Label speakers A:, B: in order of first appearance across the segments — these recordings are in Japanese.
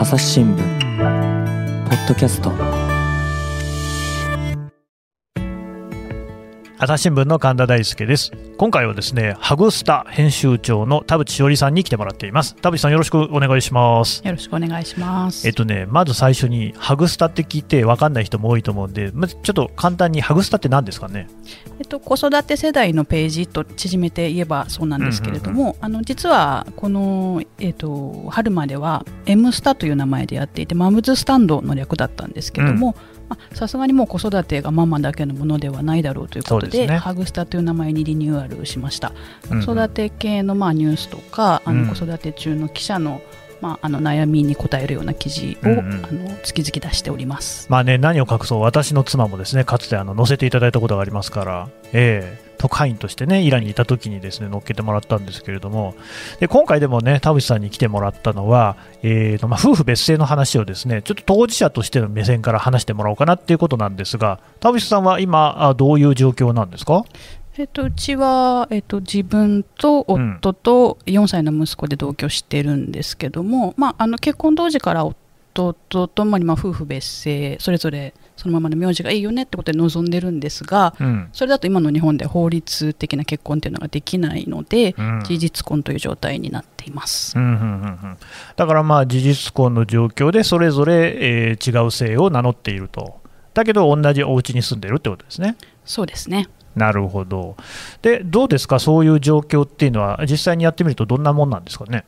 A: 朝日新聞ポッドキャスト。
B: 朝日新聞の神田大輔です。今回はですねハグスタ編集長の田淵しおりさんに来てもらっています。田淵さんよろしくお願いします。
C: よろしくお願いします。
B: えっとねまず最初にハグスタって聞いて分かんない人も多いと思うんでまずちょっと簡単にハグスタって何ですかね？
C: えっと子育て世代のページと縮めて言えばそうなんですけれども、あの実はこのえっと春までは M スタという名前でやっていてマムズスタンドの略だったんですけども、さすがにもう子育てがママだけのものではないだろうということで、ね、ハグスタという名前にリニューアルしました、うん子育て系のまあニュースとかあの子育て中の記者の、まあ、あの悩みに答えるような記事を、うんうん、あの月々出しております、
B: まあね、何を隠そう。私の妻もですねかつてあの載せていただいたことがありますから、えー、特派員としてねイランにいた時にですね乗っけてもらったんですけれどもで今回でもね田淵さんに来てもらったのは、えーとまあ、夫婦別姓の話をですねちょっと当事者としての目線から話してもらおうかなっていうことなんですが田淵さんは今どういう状況なんですか？
C: えっと、うちは、えっと、自分と夫と4歳の息子で同居してるんですけども、うん、まあ、あの結婚当時から夫とともにまあ夫婦別姓それぞれそのままの名字がいいよねってことで望んでるんですが、うん、それだと今の日本で法律的な結婚っていうのができないので、うん、事実婚という状態になっています、うんうんうんう
B: ん、だからまあ事実婚の状況でそれぞれ、えー、違う姓を名乗っていると。だけど同じお家に住んでるってことですね。
C: そうですね。
B: なるほど。でどうですか？そういう状況っていうのは実際にやってみるとどんなもんなんですかね？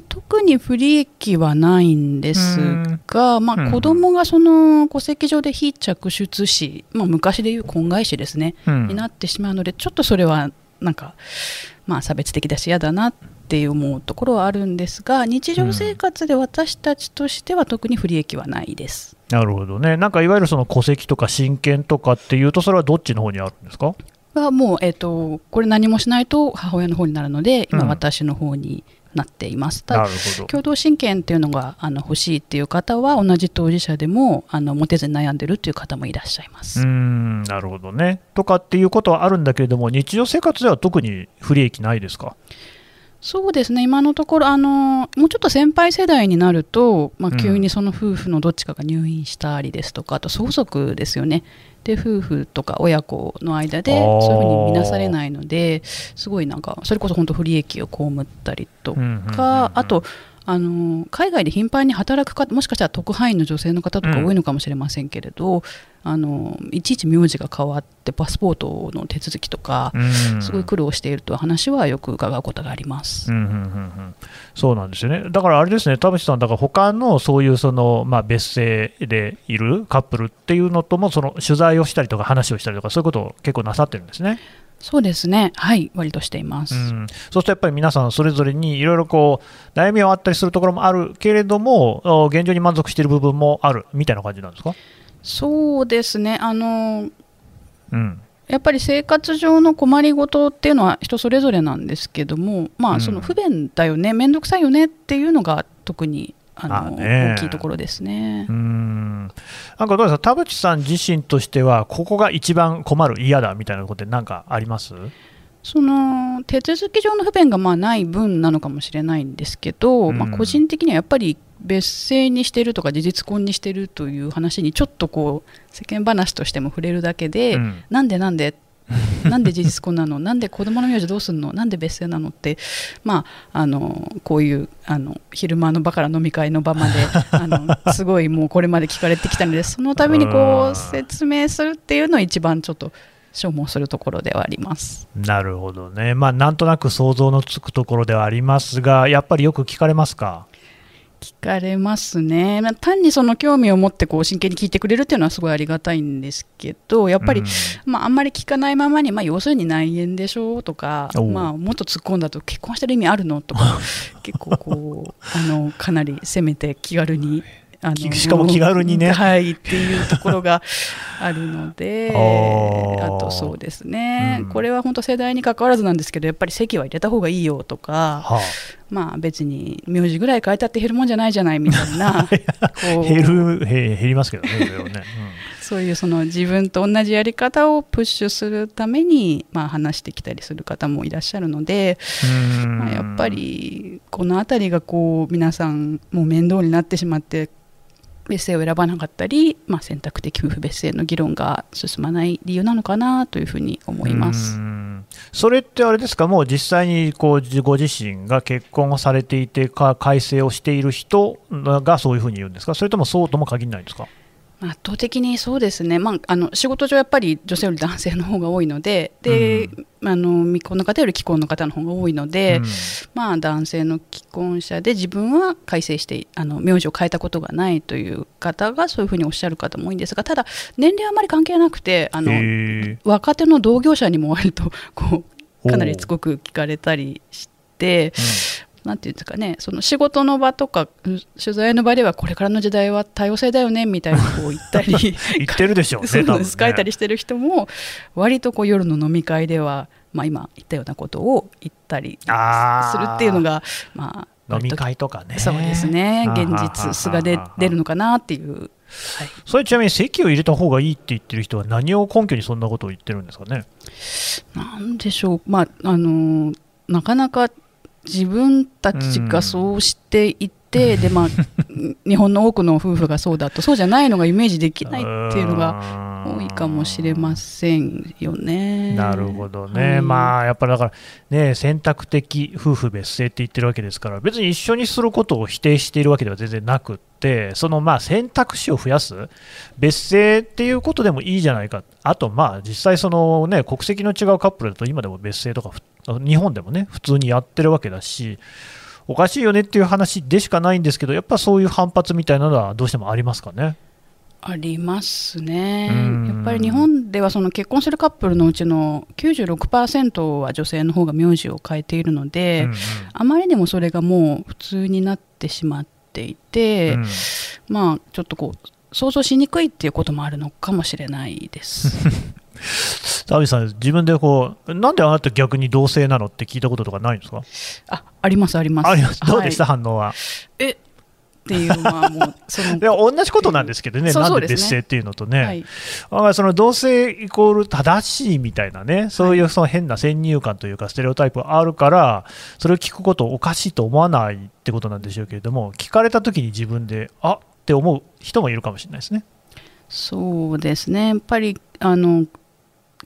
C: 特に不利益はないんですが、まあ、子供がその戸籍上で非着出子、まあ、昔でいう婚外子ですね、うん、になってしまうのでちょっとそれはなんか、まあ、差別的だし嫌だなって思うところはあるんですが日常生活で私たちとしては特に不利益はないです。
B: なるほどね、なんかいわゆるその戸籍とか親権とかっていうと、それはどっちの方にあるんですか？
C: はもう、えーと、これ何もしないと母親の方になるので、今、私の方になっています。ただ共同親権っていうのがあの欲しいっていう方は同じ当事者でもあの持てずに悩んでるっていう方もいらっしゃいます。
B: うんなるほどね。とかっていうことはあるんだけれども日常生活では特に不利益ないですか？
C: そうですね。今のところあのもうちょっと先輩世代になると、まあ、急にその夫婦のどっちかが入院したりですとか、うん、あと相続ですよねで夫婦とか親子の間でそういうふうに見なされないのですごいなんかそれこそ本当不利益を被ったりとか、あとあの海外で頻繁に働く方もしかしたら特派員の女性の方とか多いのかもしれませんけれど、うん、あのいちいち名字が変わってパスポートの手続きとか、うん、すごい苦労しているという話はよく伺うことがあります、うんうんうんう
B: ん、そうなんですよね。だからあれですね田淵さんだから他のそういうその、まあ、別姓でいるカップルっていうのともその取材をしたりとか話をしたりとかそういうことを結構なさってるんですね。
C: そうですね、はい、割としています。う
B: ん、そうするとやっぱり皆さん、それぞれにいろいろこう悩みはあったりするところもあるけれども、現状に満足している部分もあるみたいな感じなんですか？
C: そうですね、あの、うん、やっぱり生活上の困りごとっていうのは人それぞれなんですけども、まあ、その不便だよね、面倒くさいよねっていうのが特にあの、ね、大きいところですね。
B: うん。なんかどうですか、田淵さん自身としては、ここが一番困る、嫌だみたいなことって何かあります？
C: その手続き上の不便がまあない分なのかもしれないんですけど、うん、まあ、個人的にはやっぱり別姓にしてるとか事実婚にしてるという話にちょっとこう世間話としても触れるだけで、うん、なんでなんで なんで事実婚なの？なんで子供の名字どうすんの？なんで別姓なのって、まあ、あのこういうあの昼間の場から飲み会の場まで あのすごいもうこれまで聞かれてきたのでそのためにこう説明するっていうのを一番ちょっと消耗するところではあります。
B: なるほどね、まあ、なんとなく想像のつくところではありますがやっぱりよく聞かれますか？
C: 聞かれますね、まあ、単にその興味を持ってこう真剣に聞いてくれるっていうのはすごいありがたいんですけどやっぱり、うん、まあ、あんまり聞かないままに、まあ、要するに内縁でしょうとか、まあ、もっと突っ込んだと結婚してる意味あるの？とか結構こうあのかなり攻めて気軽に。
B: あの しかも気軽にね。
C: はい、っていうところが あるので、あとそうですね、うん、これは本当世代に関わらずなんですけど、やっぱり籍は入れた方がいいよとか、はあまあ別に名字ぐらい変えたって減るもんじゃないじゃないみたいな
B: 減るへ減りますけどね、それはね。
C: そういうその自分と同じやり方をプッシュするために、まあ、話してきたりする方もいらっしゃるので、
B: うん。
C: まあ、やっぱりこの辺りがこう皆さんもう面倒になってしまって別姓を選ばなかったり、まあ、選択的夫婦別姓の議論が進まない理由なのかなというふうに思います。
B: それってあれですか、もう実際にこうご自身が結婚をされていてか、改正をしている人がそういうふうに言うんですか、それともそうとも限らないんですか？
C: まあ圧倒的にそうですね、まあ、あの仕事上やっぱり女性より男性の方が多いのでで、あの未婚の方より既婚の方の方が多いので、
B: うん。
C: まあ、男性の既婚者で自分は改正してあの名字を変えたことがないという方がそういうふうにおっしゃる方も多いんですがただ年齢はあまり関係なくてあの若手の同業者にも割とこうかなりしつこく聞かれたりして。なんていうんですかね、その仕事の場とかうん取材の場ではこれからの時代は多様性だよねみたいな こう言ったり。
B: 言ってるでしょうね、
C: そう
B: 多分ね
C: なんです書いたりしてる人も割とこう夜の飲み会では、まあ、今言ったようなことを言ったりするっていうのが、まあ、
B: 飲み会とかね。
C: そうですね。現実素が出出るのかなっていう、はい、
B: それちなみに席を入れた方がいいって言ってる人は何を根拠にそんなことを言ってるんですかね？
C: なんでしょう、まああのーなかなか自分たちがそうしていて、でまあ、日本の多くの夫婦がそうだとそうじゃないのがイメージできないっていうのが
B: が
C: 多いかもしれませんよね。
B: なるほどね、
C: はい。
B: まあやっぱりだから、ね、選択的夫婦別姓って言ってるわけですから、別に一緒にすることを否定しているわけでは全然なくって、そのまあ選択肢を増やす、別姓っていうことでもいいじゃないか、あと、まあ実際、そのね国籍の違うカップルだと、今でも別姓とかふ、日本でもね、普通にやってるわけだし、おかしいよねっていう話でしかないんですけど、やっぱそういう反発みたいなのはどうしてもありますかね？
C: ありますね
B: うん
C: やっぱり日本ではその結婚するカップルのうちの96%は女性の方が名字を変えているので、
B: うんうん
C: あまりにもそれがもう普通になってしまっていて、
B: うん
C: まあちょっとこう想像しにくいっていうこともあるのかもしれないです。
B: 田口さん、自分でこう、なんであなた逆に同性なのって聞いたこととかないんですか？
C: あありますあります。
B: あります。どうでした、
C: はい
B: 反応は。
C: えっていうまあもうその
B: いや同じことなんですけどね、なん
C: で
B: 別姓っていうのとね、
C: はい。
B: あその同性イコール正しいみたいなね、そういうその変な先入観というか、ステレオタイプがあるから、それを聞くことをおかしいと思わないってことなんでしょうけれども、聞かれたときに自分で、あって思う人もいるかもしれないですね。
C: そうですね。やっぱりあの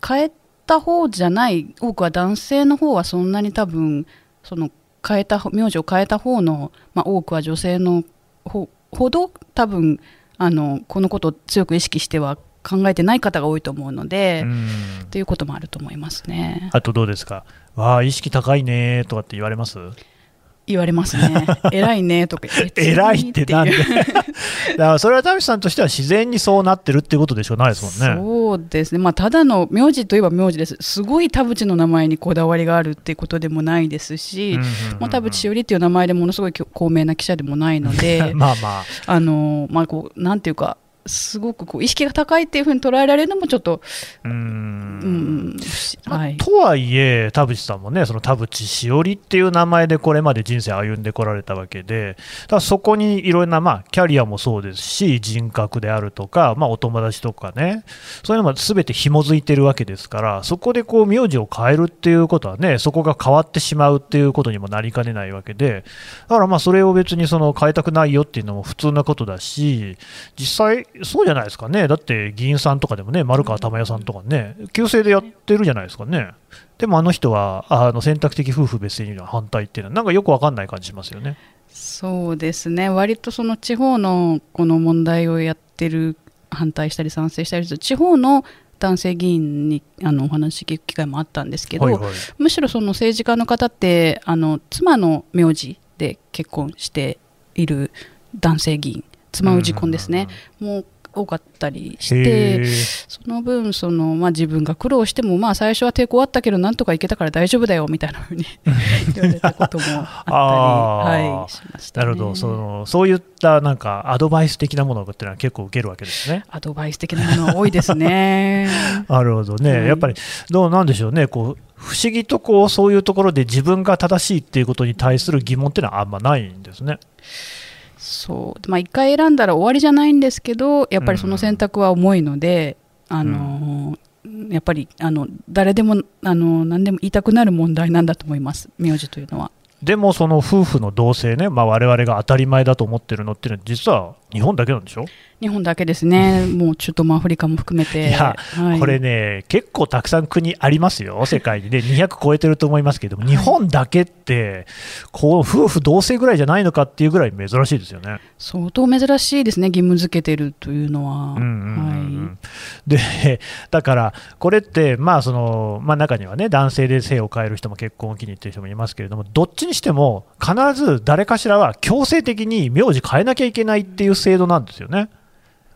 C: 変えた方じゃない多くは男性の方はそんなに多分その変えた方名字を変えた方の、まあ、多くは女性のほほど多分あのこのことを強く意識しては考えてない方が多いと思うので、
B: うん。
C: っていうこともあると思いますね。
B: あとどうですか、わあ、意識高いねとかって言われます？
C: 言われますね。偉いねとか言って。
B: 偉いってなんで？だからそれは田口さんとしては自然にそうなってるっていうことでしょうないですもんね。
C: そうですね、まあ、ただの名字といえば名字です、すごい田淵の名前にこだわりがあるっていうことでもないですし、
B: うんうんうんうん
C: まあ、田淵しおりっていう名前でものすごい高名な記者でもないので、
B: まあまあ、
C: あのまあ、こうなんていうか、すごくこう意識が高いっていうふうに捉えられるのもちょっと、
B: う
C: ん。
B: とはいえ、田淵さんもね、その田淵しおりっていう名前でこれまで人生歩んでこられたわけで、だそこにいろんな、まあ、キャリアもそうですし、人格であるとか、まあ、お友達とかね、そういうのもすべて紐づいてるわけですから、そこでこう名字を変えるっていうことはね、そこが変わってしまうっていうことにもなりかねないわけで、だからまあそれを別にその変えたくないよっていうのも普通なことだし、実際、そうじゃないですかね、だって議員さんとかでもね、丸川珠代さんとかね、旧姓でやってるじゃないですかね。でもあの人はあの選択的夫婦別姓には反対っていうのは、なんかよくわかんない感じしますよね。
C: そうですね、割とその地方のこの問題をやってる、反対したり賛成したりする、地方の男性議員にあのお話聞く機会もあったんですけど、
B: はいはい
C: むしろその政治家の方ってあの妻の名字で結婚している男性議員妻氏婚ですね、もう多かったりし
B: へ
C: て
B: ー。
C: その分その、まあ、自分が苦労しても、まあ、最初は抵抗あったけどなんとかいけたから大丈夫だよみたいなふうに 言われたこともあったり、はい、しました、ね、
B: なるほど。その、そういったなんかアドバイス的なものっていうのは結構受けるわけですね。
C: アドバイス的なものは多いですね。
B: なるほどね、
C: はい。
B: やっぱりどうなんでしょうね、こう不思議とこうそういうところで自分が正しいっていうことに対する疑問っていうのはあんまないんですね。
C: そう。まあ一回選んだら終わりじゃないんですけどやっぱりその選択は重いので、あのやっぱりあの誰でもあの何でも言いたくなる問題なんだと思います。名字というのは。
B: でもその夫婦の同姓ね、まあ、我々が当たり前だと思ってるのっていうのは、実は日本だけなんでしょ、
C: 日本だけですね、もう中東もアフリカも含めて、
B: いや
C: はい
B: これね、結構たくさん国ありますよ、世界にね、200 超えてると思いますけども、日本だけって、こう夫婦同姓ぐらいじゃないのかっていうぐらい珍しいですよね。
C: 相当珍しいですね、義務付けてるというのは。
B: でだから、これって、まあそのまあ、中にはね、男性で性を変える人も結婚を機にっていう人もいますけれども、どっちにしても、必ず誰かしらは強制的に名字変えなきゃいけないっていう制度なんですよね。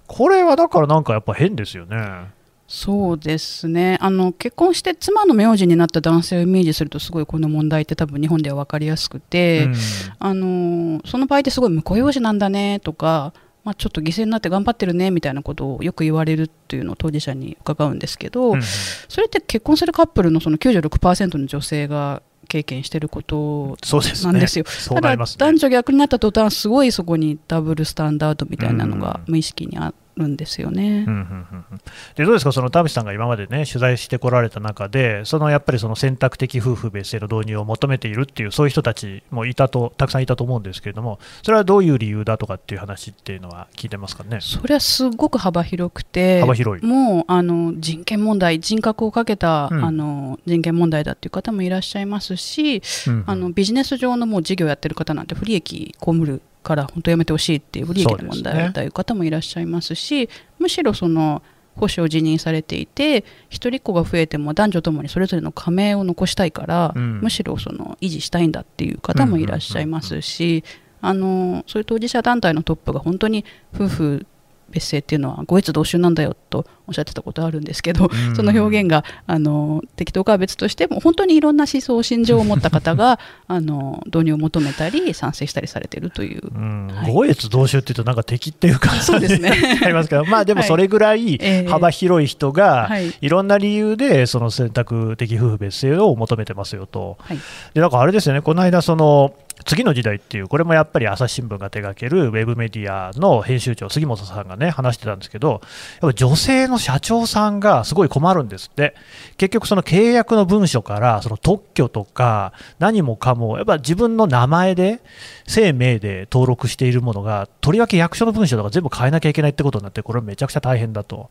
B: これはだからなんかやっぱ変ですよね。
C: そうですね。あの結婚して妻の名字になった男性をイメージするとすごいこの問題って多分日本では分かりやすくて、
B: うん。
C: あのその場合ってすごい婿養子なんだねとか、まあ、ちょっと犠牲になって頑張ってるねみたいなことをよく言われるっていうのを当事者に伺うんですけど、
B: うん
C: それって結婚するカップルのその96%の女性が経験してること
B: そうですね。
C: なんですよ
B: そう
C: ただ
B: ね
C: 男女逆になった途端すごいそこにダブルスタンダードみたいなのが
B: うん
C: 無意識にあるんですよね。
B: うんうんうんうんでどうですか、その田淵さんが今までね、取材してこられた中で、そのやっぱりその選択的夫婦別姓の導入を求めているっていう、そういう人たちもいたと、たくさんいたと思うんですけれども、それはどういう理由だとかっていう話っていうのは聞いてますかね？
C: それはすごく幅広くて
B: 幅広い。
C: もうあの人権問題人格をかけた、
B: うん
C: あの人権問題だっていう方もいらっしゃいますし、
B: うんうん
C: あのビジネス上のもう事業やってる方なんて不利益被るから本当やめてほしいっていう不利益な問題という方もいらっしゃいますしむしろその保守を辞任されていて一人っ子が増えても男女ともにそれぞれの加盟を残したいから、
B: うん。
C: むしろその維持したいんだっていう方もいらっしゃいますしあのそういう当事者団体のトップが本当に夫婦別姓っていうのは五越同宗なんだよとおっしゃってたことあるんですけど、
B: うん。
C: その表現があの適当かは別としても本当にいろんな思想心情を持った方が あの導入を求めたり賛成したりされているという。
B: うん。
C: はい。
B: 五越同州っていうと、なんか敵っていうか、
C: そうですね。
B: あ りますけど、まあでもそれぐらい
C: ええ。
B: 幅広い人が、
C: はい。
B: いろんな理由でその選択的夫婦別姓を求めてますよと、
C: はい。
B: でなんかあれですよね、この間、その次の時代っていう、これもやっぱり朝日新聞が手掛けるウェブメディアの編集長、杉本さんがね、話してたんですけど、やっぱ女性のの社長さんがすごい困るんですって、結局、その契約の文書から、その特許とか、何もかも、やっぱ自分の名前で、姓名で登録しているものが、とりわけ役所の文書とか全部変えなきゃいけないってことになって、これはめちゃくちゃ大変だと。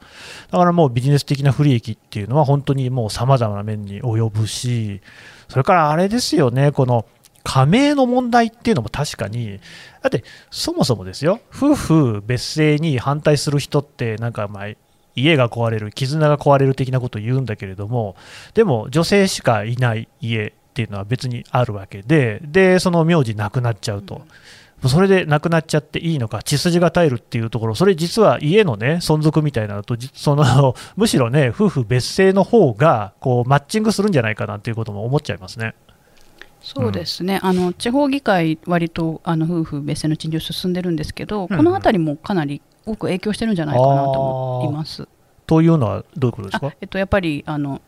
B: だからもうビジネス的な不利益っていうのは、本当にもうさまざまな面に及ぶし、それからあれですよね、この加盟の問題っていうのも確かに、だってそもそもですよ、夫婦別姓に反対する人って、なんかまあ、家が壊れる、絆が壊れる的なことを言うんだけれども、でも女性しかいない家っていうのは別にあるわけで、で、その名字なくなっちゃうと。それでなくなっちゃっていいのか、血筋が絶えるっていうところ、それ実は家のね、存続みたいなのと、じその むしろね、夫婦別姓の方がこうマッチングするんじゃないかなっていうことも思っちゃいますね。
C: そうですね、あの地方議会、割とあの夫婦別姓の陳情進んでるんですけど、
B: うん。
C: このあたりもかなり多く影響してるんじゃないかなと思います。
B: というのはどういうことです
C: あ
B: か
C: えっと、やっぱりあの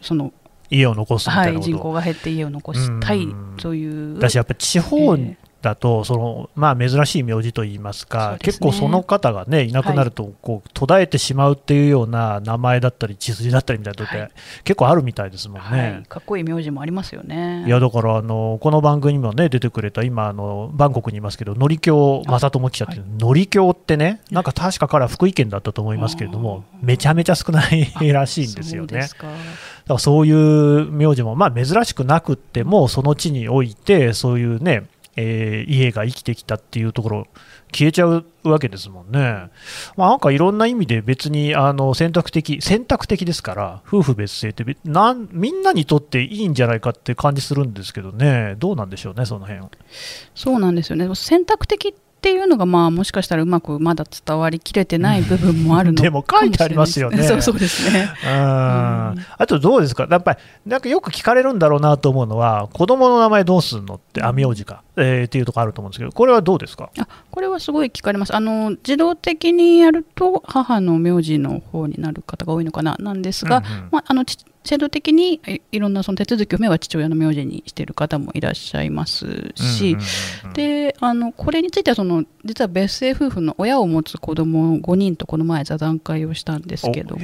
C: その、
B: 家を残す
C: はい。人口が減って家を残したい
B: うん
C: という。
B: だしやっぱり地方
C: え
B: だと、そのまあ、珍しい名字といいますか、
C: ね。
B: 結構その方が、ね、いなくなるとこう途絶えてしまうっていうような名前だったり、血筋だったりみたいなのって、
C: はい。
B: 結構あるみたいですもんね。
C: はい、かっこいい名字もありますよね。
B: いやだからあのこの番組にも、ね、出てくれた今あの、バンコクにいますけど、のりきょう正智記者って、のりきょうってね、なんか確か彼は福井県だったと思いますけれども、めちゃめちゃ少ないらしいんですよね。だからそういう名字も、まあ、珍しくなくっても、その地において、そういうね、えー家が生きてきたっていうところ、消えちゃうわけですもんね。まあ、なんかいろんな意味で別にあの選択的、選択的ですから、夫婦別姓ってなんみんなにとっていいんじゃないかって感じするんですけどね、どうなんでしょうね、その辺
C: そうなんですよね。選択的っっていうのがまあもしかしたらうまくまだ伝わりきれてない部分もあるの
B: でも書いてありますよね。
C: そうそうですね。
B: うん。あとどうですか、やっぱりなんかよく聞かれるんだろうなと思うのは、子供の名前どうするのって、あ名字か、えーっていうところあると思うんですけど、これはどうですか？
C: あこれはすごい聞かれますあの自動的にやると母の名字の方になる方が多いのかななんですが、
B: うんうん。
C: まあ、あのち制度的にいいろんなその手続きを踏めば父親の名字にしている方もいらっしゃいますし、であのこれについてはその実は別姓夫婦の親を持つ子供5人とこの前座談会をしたんですけども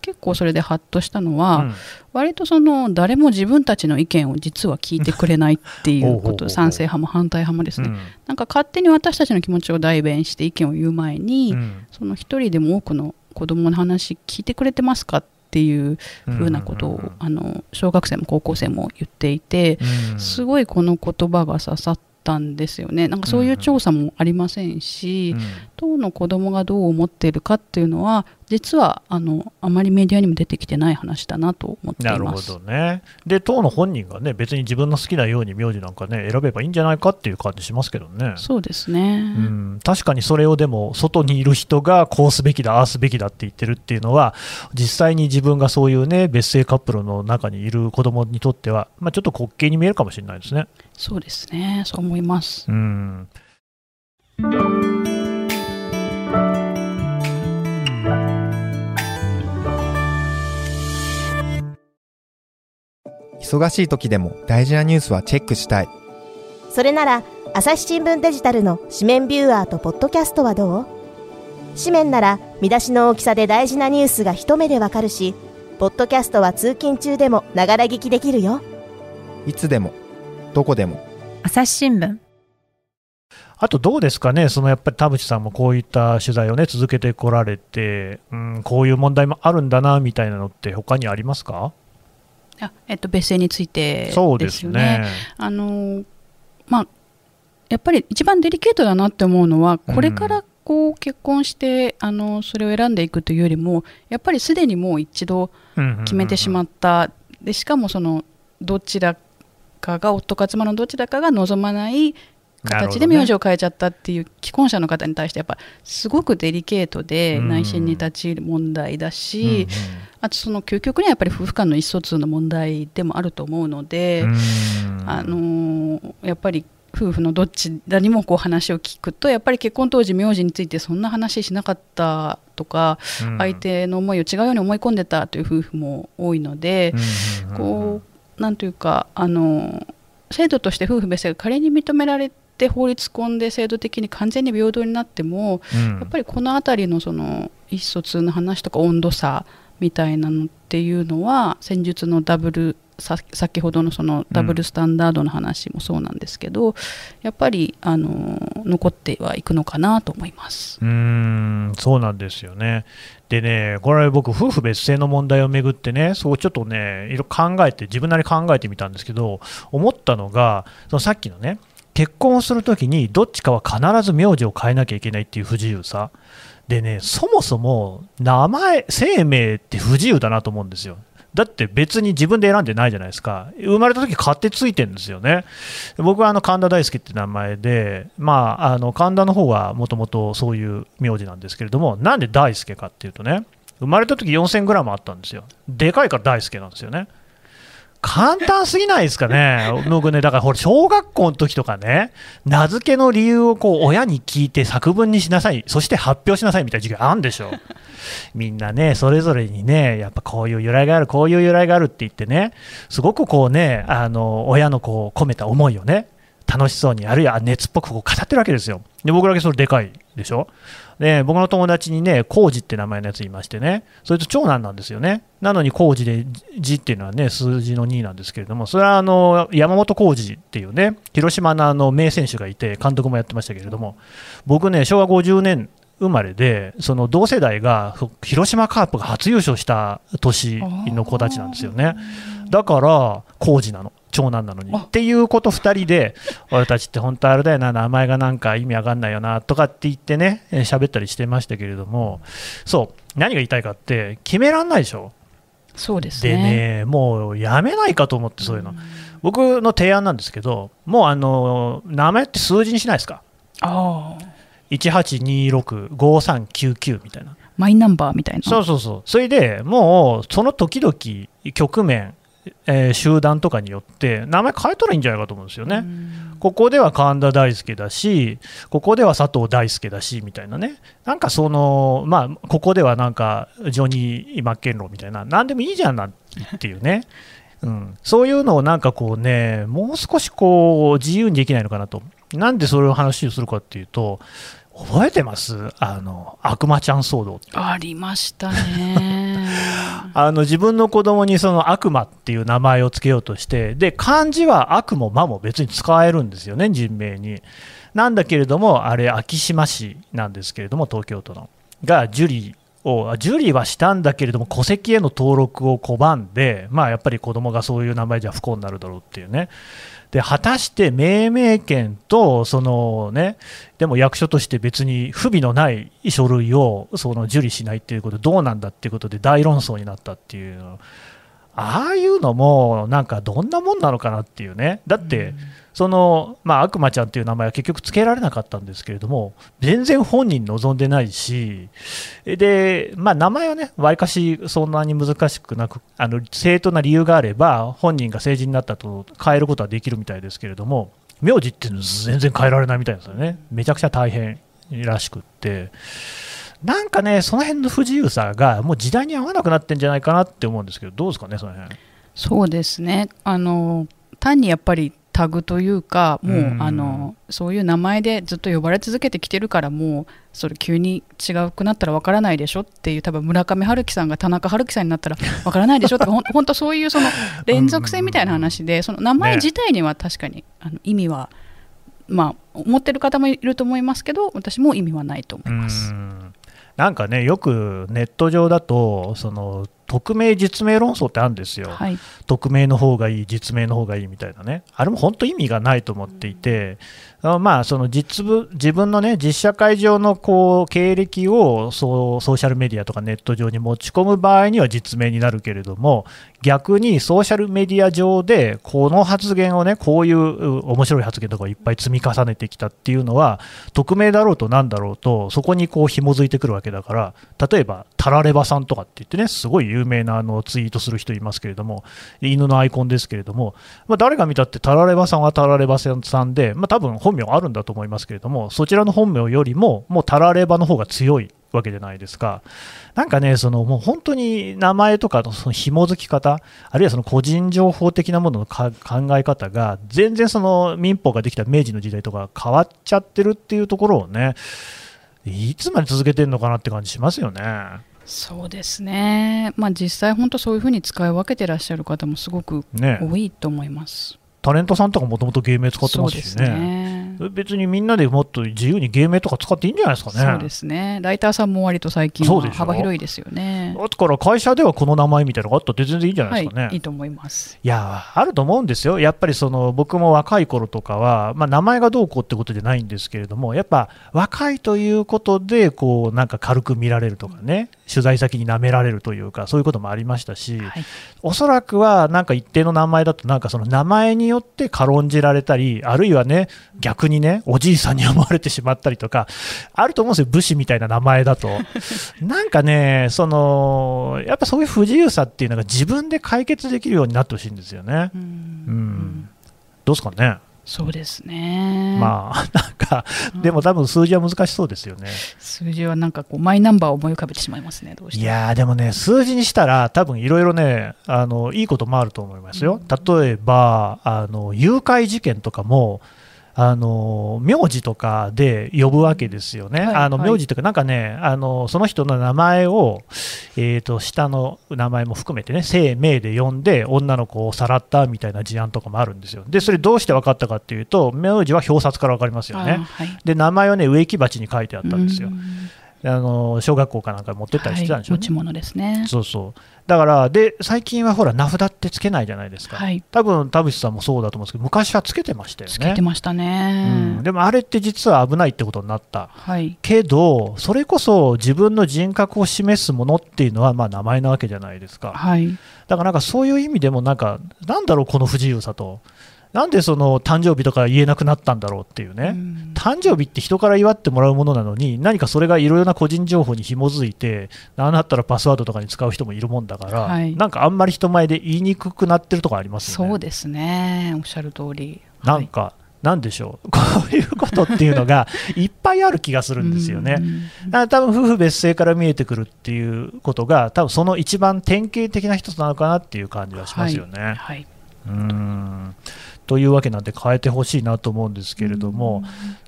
C: 結構それでハッとしたのは、
B: うん。
C: 割とその誰も自分たちの意見を実は聞いてくれないってい
B: う
C: こと賛成派も反対派もですね、
B: うん。
C: なんか勝手に私たちの気持ちを代弁して意見を言う前に、
B: うん。
C: その一人でも多くの子供の話聞いてくれてますかっていうふうなことを、あの小学生も高校生も言っていて、
B: うん。
C: すごいこの言葉が刺さったんですよね。なんかそういう調査もありませんし、当の子供がどう思っているかっていうのは実はあのあまりメディアにも出てきてない話だなと思って
B: ないるほ
C: ます。
B: どね。で、当の本人がね、別に自分の好きなように名字なんかね、選べばいいんじゃないかっていう感じしますけどね。
C: そうですね、
B: うん、確かにそれをでも、外にいる人がこうすべきだ、ああすべきだって言ってるっていうのは、実際に自分がそういうね、別姓カップルの中にいる子供にとっては、まあ、ちょっと滑稽に見えるかもしれないですね。
C: そうですねそう思います。
B: うん。
D: 忙しい時でも大事なニュースはチェックしたい。
E: それなら朝日新聞デジタルの紙面ビューアーとポッドキャストはどう？紙面なら見出しの大きさで大事なニュースが一目でわかるしポッドキャストは通勤中でもながら聞きできるよ。
D: いつでもどこでも。
F: 朝日新聞。
B: あとどうですかね、そのやっぱり田淵さんもこういった取材をね、続けてこられて、うん、こういう問題もあるんだなみたいなのって、他にありますか？
C: あえっと、別姓について
B: そう
C: で
B: ですすね。
C: よね。。あのまあ、やっぱり一番デリケートだなって思うのはこれからこう結婚して、あのそれを選んでいくというよりもやっぱりすでにもう一度決めてしま
B: っ
C: った、でしかもそのどちらかが夫か妻のどちらかが望まない形で名字を変えちゃったっていう既婚者の方に対してやっぱすごくデリケートで
B: うん
C: 内心に立ち入る問題だし、あとその究極にはやっぱり夫婦間の意思疎通の問題でもあると思うので、あのーやっぱり夫婦のどちらにもこう話を聞くとやっぱり結婚当時名字についてそんな話しなかったとか、相手の思いを違うように思い込んでたという夫婦も多いので、こうなんというかあの制度として夫婦別姓が仮に認められて法律婚で制度的に完全に平等になっても、
B: うん。
C: やっぱりこの辺りのその意思疎通の話とか温度差みたいなのっていうのは戦術のダブルさ先ほどのそのダブルスタンダードの話もそうなんですけど、やっぱりあの残ってはいくのかなと思います。
B: うーんそうなんですよね。でね、これ、僕、夫婦別姓の問題をめぐってね、そうちょっとね、いろいろ考えて、自分なりに考えてみたんですけど、思ったのが、そのさっきのね、結婚をするときに、どっちかは必ず名字を変えなきゃいけないっていう不自由さ。でね、そもそも名前、生命って不自由だなと思うんですよ。だって別に自分で選んでないじゃないですか。生まれた時勝手ついてるんですよね。僕はあの神田大輔って名前で、まあ、あの神田の方はもともとそういう名字なんですけれども、なんで大輔かっていうとね、生まれた時4000グラムあったんですよ。でかいから大輔なんですよね。簡単すぎないですかね、僕ね、だからほら、小学校の時とかね、名付けの理由をこう親に聞いて作文にしなさい、そして発表しなさいみたいな授業あるんでしょ。みんなね、それぞれにね、やっぱこういう由来がある、こういう由来があるって言ってね、すごくこうね、あの親のこう込めた思いをね、楽しそうに、あるいは熱っぽくこう語ってるわけですよ。で、僕だけそれでかいでしょ？で、僕の友達にね、コウジって名前のやついましてね、それと長男なんですよね。なのにコウジで、字っていうのはね、数字の2なんですけれども、それはあの山本浩二っていうね、広島のあの名選手がいて、監督もやってましたけれども、僕ね、昭和50年生まれで、その同世代が広島カープが初優勝した年の子たちなんですよね。だから、浩二なの。長男なのに。っていうこと2人で、俺たちって本当あれだよな、名前がなんか意味わかんないよなとかって言ってね、えー喋ったりしてましたけれども、そう、何が言いたいかって、決めらんないでしょ。
C: そうです
B: で
C: ね。
B: ね、もうやめないかと思って、そういうの。僕の提案なんですけど、もうあの名前って数字にしないですか？
C: ああ
B: 18265399みたいな
C: マイナンバーみたいな
B: そうそうそうそれでもうその時々局面、えー集団とかによって名前変えたらいいんじゃないかと思うんですよね、ここでは神田大輔だし、ここでは佐藤大輔だしみたいなね、なんかその、まあ、ここではなんかジョニー・マッケンローみたいな、なんでもいいじゃんなっていうね、うん、そういうのをなんかこうね、もう少しこう自由にできないのかなと、なんでそれを話をするかっていうと、覚えてます？あの悪魔ちゃん騒動
C: ありましたね
B: あの自分の子供にその悪魔っていう名前をつけようとして、で漢字は悪も魔も別に使えるんですよね、人名に。なんだけれども、あれ、昭島市なんですけれども、東京都の。が、受理を、あ受理はしたんだけれども、戸籍への登録を拒んで、まあ、やっぱり子供がそういう名前じゃ不幸になるだろうっていうね。で果たして命名権とその、ね、でも役所として別に不備のない書類をその受理しないっていうことどうなんだっていうことで大論争になったっていうああいうのもなんかどんなもんなのかなっていうね。だって、そのまあ、悪魔ちゃんっていう名前は結局つけられなかったんですけれども全然本人望んでないしで、まあ、名前はねわりかしそんなに難しくなくあの正当な理由があれば本人が成人になったと変えることはできるみたいですけれども名字っていうのは全然変えられないみたいですよね。めちゃくちゃ大変らしくって。なんかねその辺の不自由さがもう時代に合わなくなってんじゃないかなって思うんですけどどうですかねその辺。
C: そうですね。あの単にやっぱりタグというかもう、
B: うん。
C: あのそういう名前でずっと呼ばれ続けてきてるからもうそれ急に違うくなったらわからないでしょっていう多分村上春樹さんが田中春樹さんになったらわからないでしょとかほん 本当そういうその連続性みたいな話でその名前
B: ね。
C: 自体には確かに、あの意味はまあ思ってる方もいると思いますけど私も意味はないと思います。
B: うん。なんかね、よくネット上だと、その匿名、実名論争ってあるんですよ、
C: はい、
B: 匿名の方がいい、実名の方がいいみたいなね、あれも本当、意味がないと思っていて、あまあ、その実部自分のね、実社会上のこう経歴をそうソーシャルメディアとかネット上に持ち込む場合には実名になるけれども、逆にソーシャルメディア上で、この発言をね、こういう面白い発言とかをいっぱい積み重ねてきたっていうのは、匿名だろうとなんだろうと、そこにこう紐づいてくるわけだから、例えば、タラレバさんとかって言ってね、すごい有名なあのツイートする人いますけれども、犬のアイコンですけれども、まあ、誰が見たってタラレバさんはタラレバさんで、まあ多分本名あるんだと思いますけれども、そちらの本名よりも、もうタラレバの方が強いわけじゃないですか。なんかね、そのもう本当に名前とかのその紐づき方、あるいはその個人情報的なもののか考え方が、全然その民法ができた明治の時代とか変わっちゃってるっていうところをね、いつまで続けてるのかなって感じしますよね。
C: そうですね、まあ、実際、本当そういうふうに使い分けてらっしゃる方もすごく
B: ね
C: 多いと思います。
B: タレントさんとかもともと芸名使ってますし
C: そうです
B: ね。
C: ね
B: 別にみんなでもっと自由に芸名とか使っていいんじゃないですかね。
C: そうですねライターさんも割と最近幅広いですよね。
B: だから会社ではこの名前みたいなのがあったって全然いいんじゃな
C: はい
B: ですかね。
C: い、いいと思います。
B: いやあると思うんですよ、やっぱりその僕も若い頃とかは、まあ、名前がどうこうってことじゃないんですけれども、やっぱ若いということで、こうなんか軽く見られるとかね、取材先に舐められるというか、そういうこともありましたし、
C: はい、
B: おそらくはなんか一定の名前だと、なんかその名前によって軽んじられたり、あるいはね、逆にね、おじいさんに思われてしまったりとか、あると思うんですよ、武士みたいな名前だと。なんかね、そのやっぱそういう不自由さっていうのが自分で解決できるようになってほしいんですよね。
C: うん
B: うんどうですかね、
C: そうですね。
B: まあ、なんか、でも多分数字は難しそうですよね。
C: 数字はなんかこうマイナンバーを思い浮かべてしまいますね、どうしても。
B: いやー、でもね、数字にしたら、多分いろいろねあの、いいこともあると思いますよ。例えば、あの誘拐事件とかも、あの名字とかで呼ぶわけですよね、
C: はい
B: あの
C: はい
B: 名字というか、なんかねあの、その人の名前を、えー、と下の名前も含めてね、姓名で呼んで、女の子をさらったみたいな事案とかもあるんですよ、でそれどうして分かったかっていうと、名字は表札から分かりますよ
C: あ
B: ね、
C: はい、
B: で名前はね植木鉢に書いてあったんですよ。
C: う、ん
B: あの小学校かなんかに持ってったりしてたんでしょうね
C: はい持ち物ですね。
B: そうそう。だから、で、最近はほら、名札ってつけないじゃないですか。
C: はい、
B: 多分田淵さんもそうだと思うんですけど、昔はつけてましたよね。
C: つけてました
B: う
C: ね。
B: ん、でもあれって実は危ないってことになった。
C: はい、
B: けど、それこそ自分の人格を示すものっていうのは、まあ、名前なわけじゃないですか。
C: はい、
B: だからなんかそういう意味でも、なんか、なんだろう、この不自由さと。なんでその誕生日とか言えなくなったんだろうっていうね、
C: うん。
B: 誕生日って人から祝ってもらうものなのに、何かそれがいろいろな個人情報に紐づいて、なんだったらパスワードとかに使う人もいるもんだから、
C: はい。
B: なんかあんまり人前で言いにくくなってるとこありますよね。
C: そうですね。おっしゃる通り。
B: なんか、なんでしょう、こういうことっていうのが いっぱいある気がするんですよね。だから多分夫婦別姓から見えてくるっていうことが、多分その一番典型的な一つなのかなっていう感じはしますよね。
C: はい、
B: うーんというわけなんで変えてほしいなと思うんですけれども、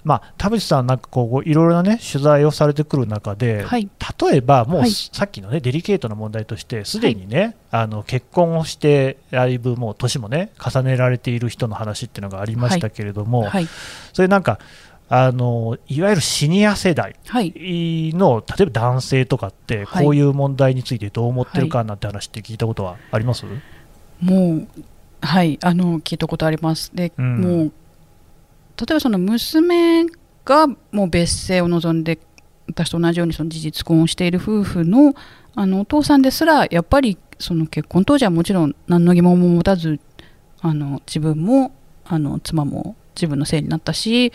B: まあ、田淵さん、なんかこういろいろな、ね、取材をされてくる中で、
C: はい。
B: 例えばもう、
C: はい。
B: さっきの、ね、デリケートな問題として、すでにね、あの結婚をして、だいぶもう年もね、重ねられている人の話っていうのがありましたけれども、
C: はい。
B: それなんかあの、いわゆるシニア世代
C: はい。
B: の、例えば男性とかって、
C: はい。
B: こういう問題についてどう思ってるかなんて話って聞いたことはあります、
C: もうはいあの聞いたことあります。で、
B: うん。
C: もう例えばその娘がもう別姓を望んで私と同じようにその事実婚をしている夫婦のあのお父さんですらやっぱりその結婚当時はもちろん何の疑問も持たずあの自分もあの妻も自分のせいになったし、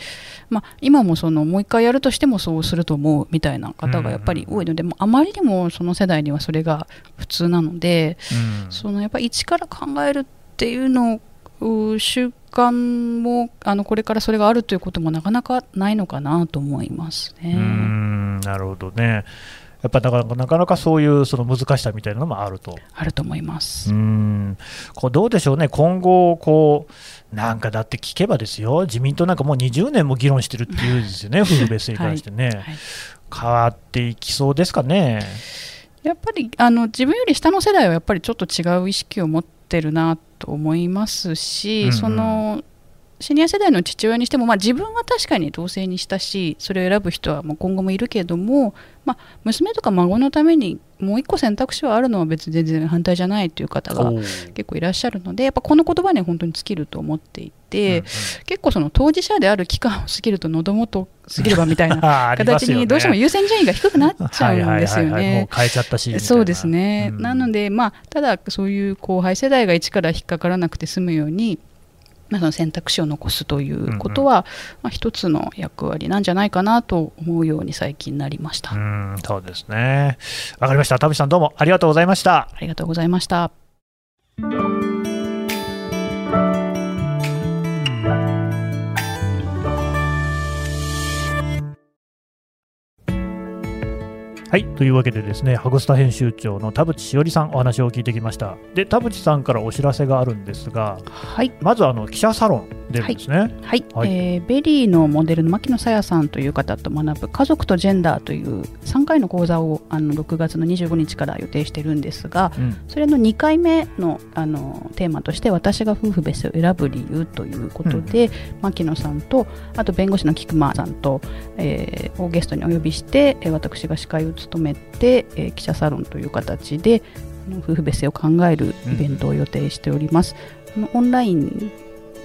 C: まあ、今もそのもう一回やるとしてもそうすると思うみたいな方がやっぱり多いので、もうあまりにもその世代にはそれが普通なので、
B: うん。
C: そのやっぱり一から考えるっていうのをう習慣もあのこれからそれがあるということもなかなかないのかなと思いますね。
B: うーんなるほどね。やっぱなかなかなかなかそういうその難しさみたいなのもあると。
C: あると思います。
B: うーんこうどうでしょうね、今後こう、なんかだって聞けばですよ、自民党なんかもう20年も議論してるっていうんですよね、夫婦別姓に関してね、
C: はい
B: 変わっていきそうですかね。
C: やっぱりあの自分より下の世代はやっぱりちょっと違う意識を持ってるなと思いますし、
B: うんうん。
C: そのシニア世代の父親にしても、まあ、自分は確かに同性にしたしそれを選ぶ人はもう今後もいるけれども、まあ、娘とか孫のためにもう一個選択肢はあるのは別に全然反対じゃないという方が結構いらっしゃるのでやっぱこの言葉には本当に尽きると思っていて、
B: うん
C: 結構その当事者である期間を過ぎると喉元過ぎればみたいな 形にどうしても優先順位が低くなっちゃ
B: はい
C: うんですよね。
B: う。変えちゃったし
C: そうですね、
B: うん。
C: なので、まあ、ただそういう後輩世代が一から引っかからなくて済むように、まあ、その選択肢を残すということは、まあ、一つの役割なんじゃないかなと思うように最近なりました。
B: う
C: あ
B: んそうですね。わかりました。田淵さんどうもありがとうございました。
C: りがとうございました。
B: はい、というわけでですね、ハグスタ編集長の田淵しおりさんお話を聞いてきました。で、田淵さんからお知らせがあるんですが、
C: はい
B: まずあの記者サロン出るんですね。
C: はい、
B: はい。
C: えーベリーのモデルの牧野さやさんという方と学ぶ家族とジェンダーという3回の講座をあの6月の25日から予定しているんですが
B: うん。
C: それの2回目のあのテーマとして私が夫婦別姓を選ぶ理由ということで、牧野さんとあと弁護士の菊間さんと、えーをゲストにお呼びしてえー私が司会を務めて、えー記者サロンという形で夫婦別姓を考えるイベントを予定しております。あのオンライン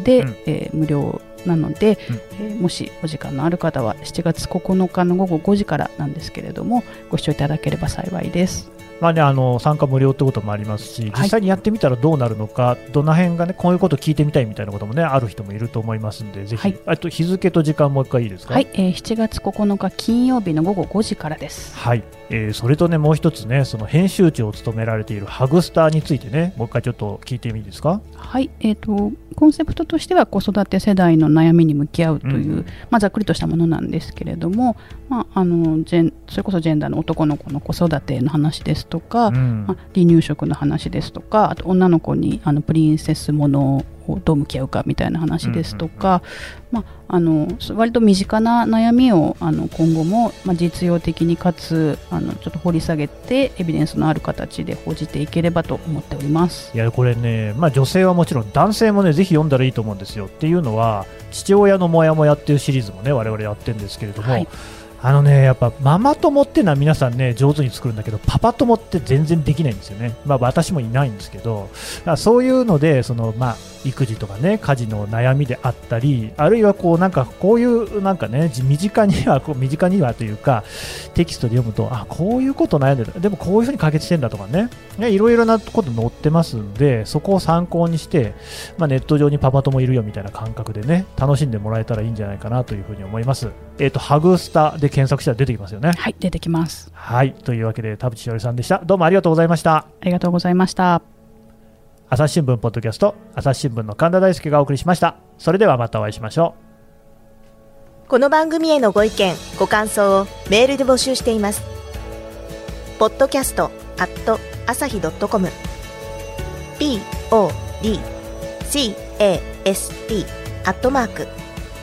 C: で、
B: うん。
C: えー無料なので、
B: うん。
C: えーもしお時間のある方は7月9日の午後5時からなんですけれどもご視聴いただければ幸いです。
B: まあね、あの参加無料ってこともありますし、実際にやってみたらどうなるのか、どの辺がね、こういうこと聞いてみたいみたいなこともね、ある人もいると思いますんで、ぜひ、
C: はい。
B: あと日付と時間もう一回いいですか？
C: はい、えー7月9日金曜日の午後5時からです。
B: はいえーそれとね、もう一つね、その編集長を務められているハグスターについてね、もう一回ちょっと聞いてみいいですか？
C: はい、えー、とコンセプトとしては子育て世代の悩みに向き合うという、
B: うん
C: まあ、ざっくりとしたものなんですけれども、まあ、あのジェンそれこそジェンダーの男の子の子育ての話ですとか、
B: うん
C: まあ、離乳食の話ですとかあと女の子にあのプリンセスものをどう向き合うかみたいな話ですとか、まあ、あの割と身近な悩みをあの今後も、まあ、実用的にかつあのちょっと掘り下げてエビデンスのある形で報じていければと思っております。
B: いやこれね、まあ、女性はもちろん男性もねぜひ読んだらいいと思うんですよ。っていうのは父親のモヤモヤっていうシリーズもね我々やってるんですけれども、
C: はい
B: あのねやっぱママ友っていうのは皆さんね上手に作るんだけどパパ友って全然できないんですよね、まあ、私もいないんですけどそういうのでその、まあ、育児とかね家事の悩みであったりあるいはこうなんかこういうなんかね身近にはこう身近にはというかテキストで読むとあこういうこと悩んでる。でもこういうふうに解決してんだとかねいろいろなこと載ってますんでそこを参考にして、まあ、ネット上にパパ友いるよみたいな感覚でね楽しんでもらえたらいいんじゃないかなというふうに思います。えっ、ー、とハグスタで検索したら出てきますよね。
C: はい出てきます。
B: はいというわけで田淵しおりさんでしたどうもありがとうございましたあ
C: りがとうございました。
B: 朝日新聞ポッドキャスト朝日新聞の神田大輔がお送りしましたそれではまたお会いしましょ
E: うこの番組へのご意見ご感想をメールで募集していますポッドキャストアット朝日ドットコム podcast アットマーク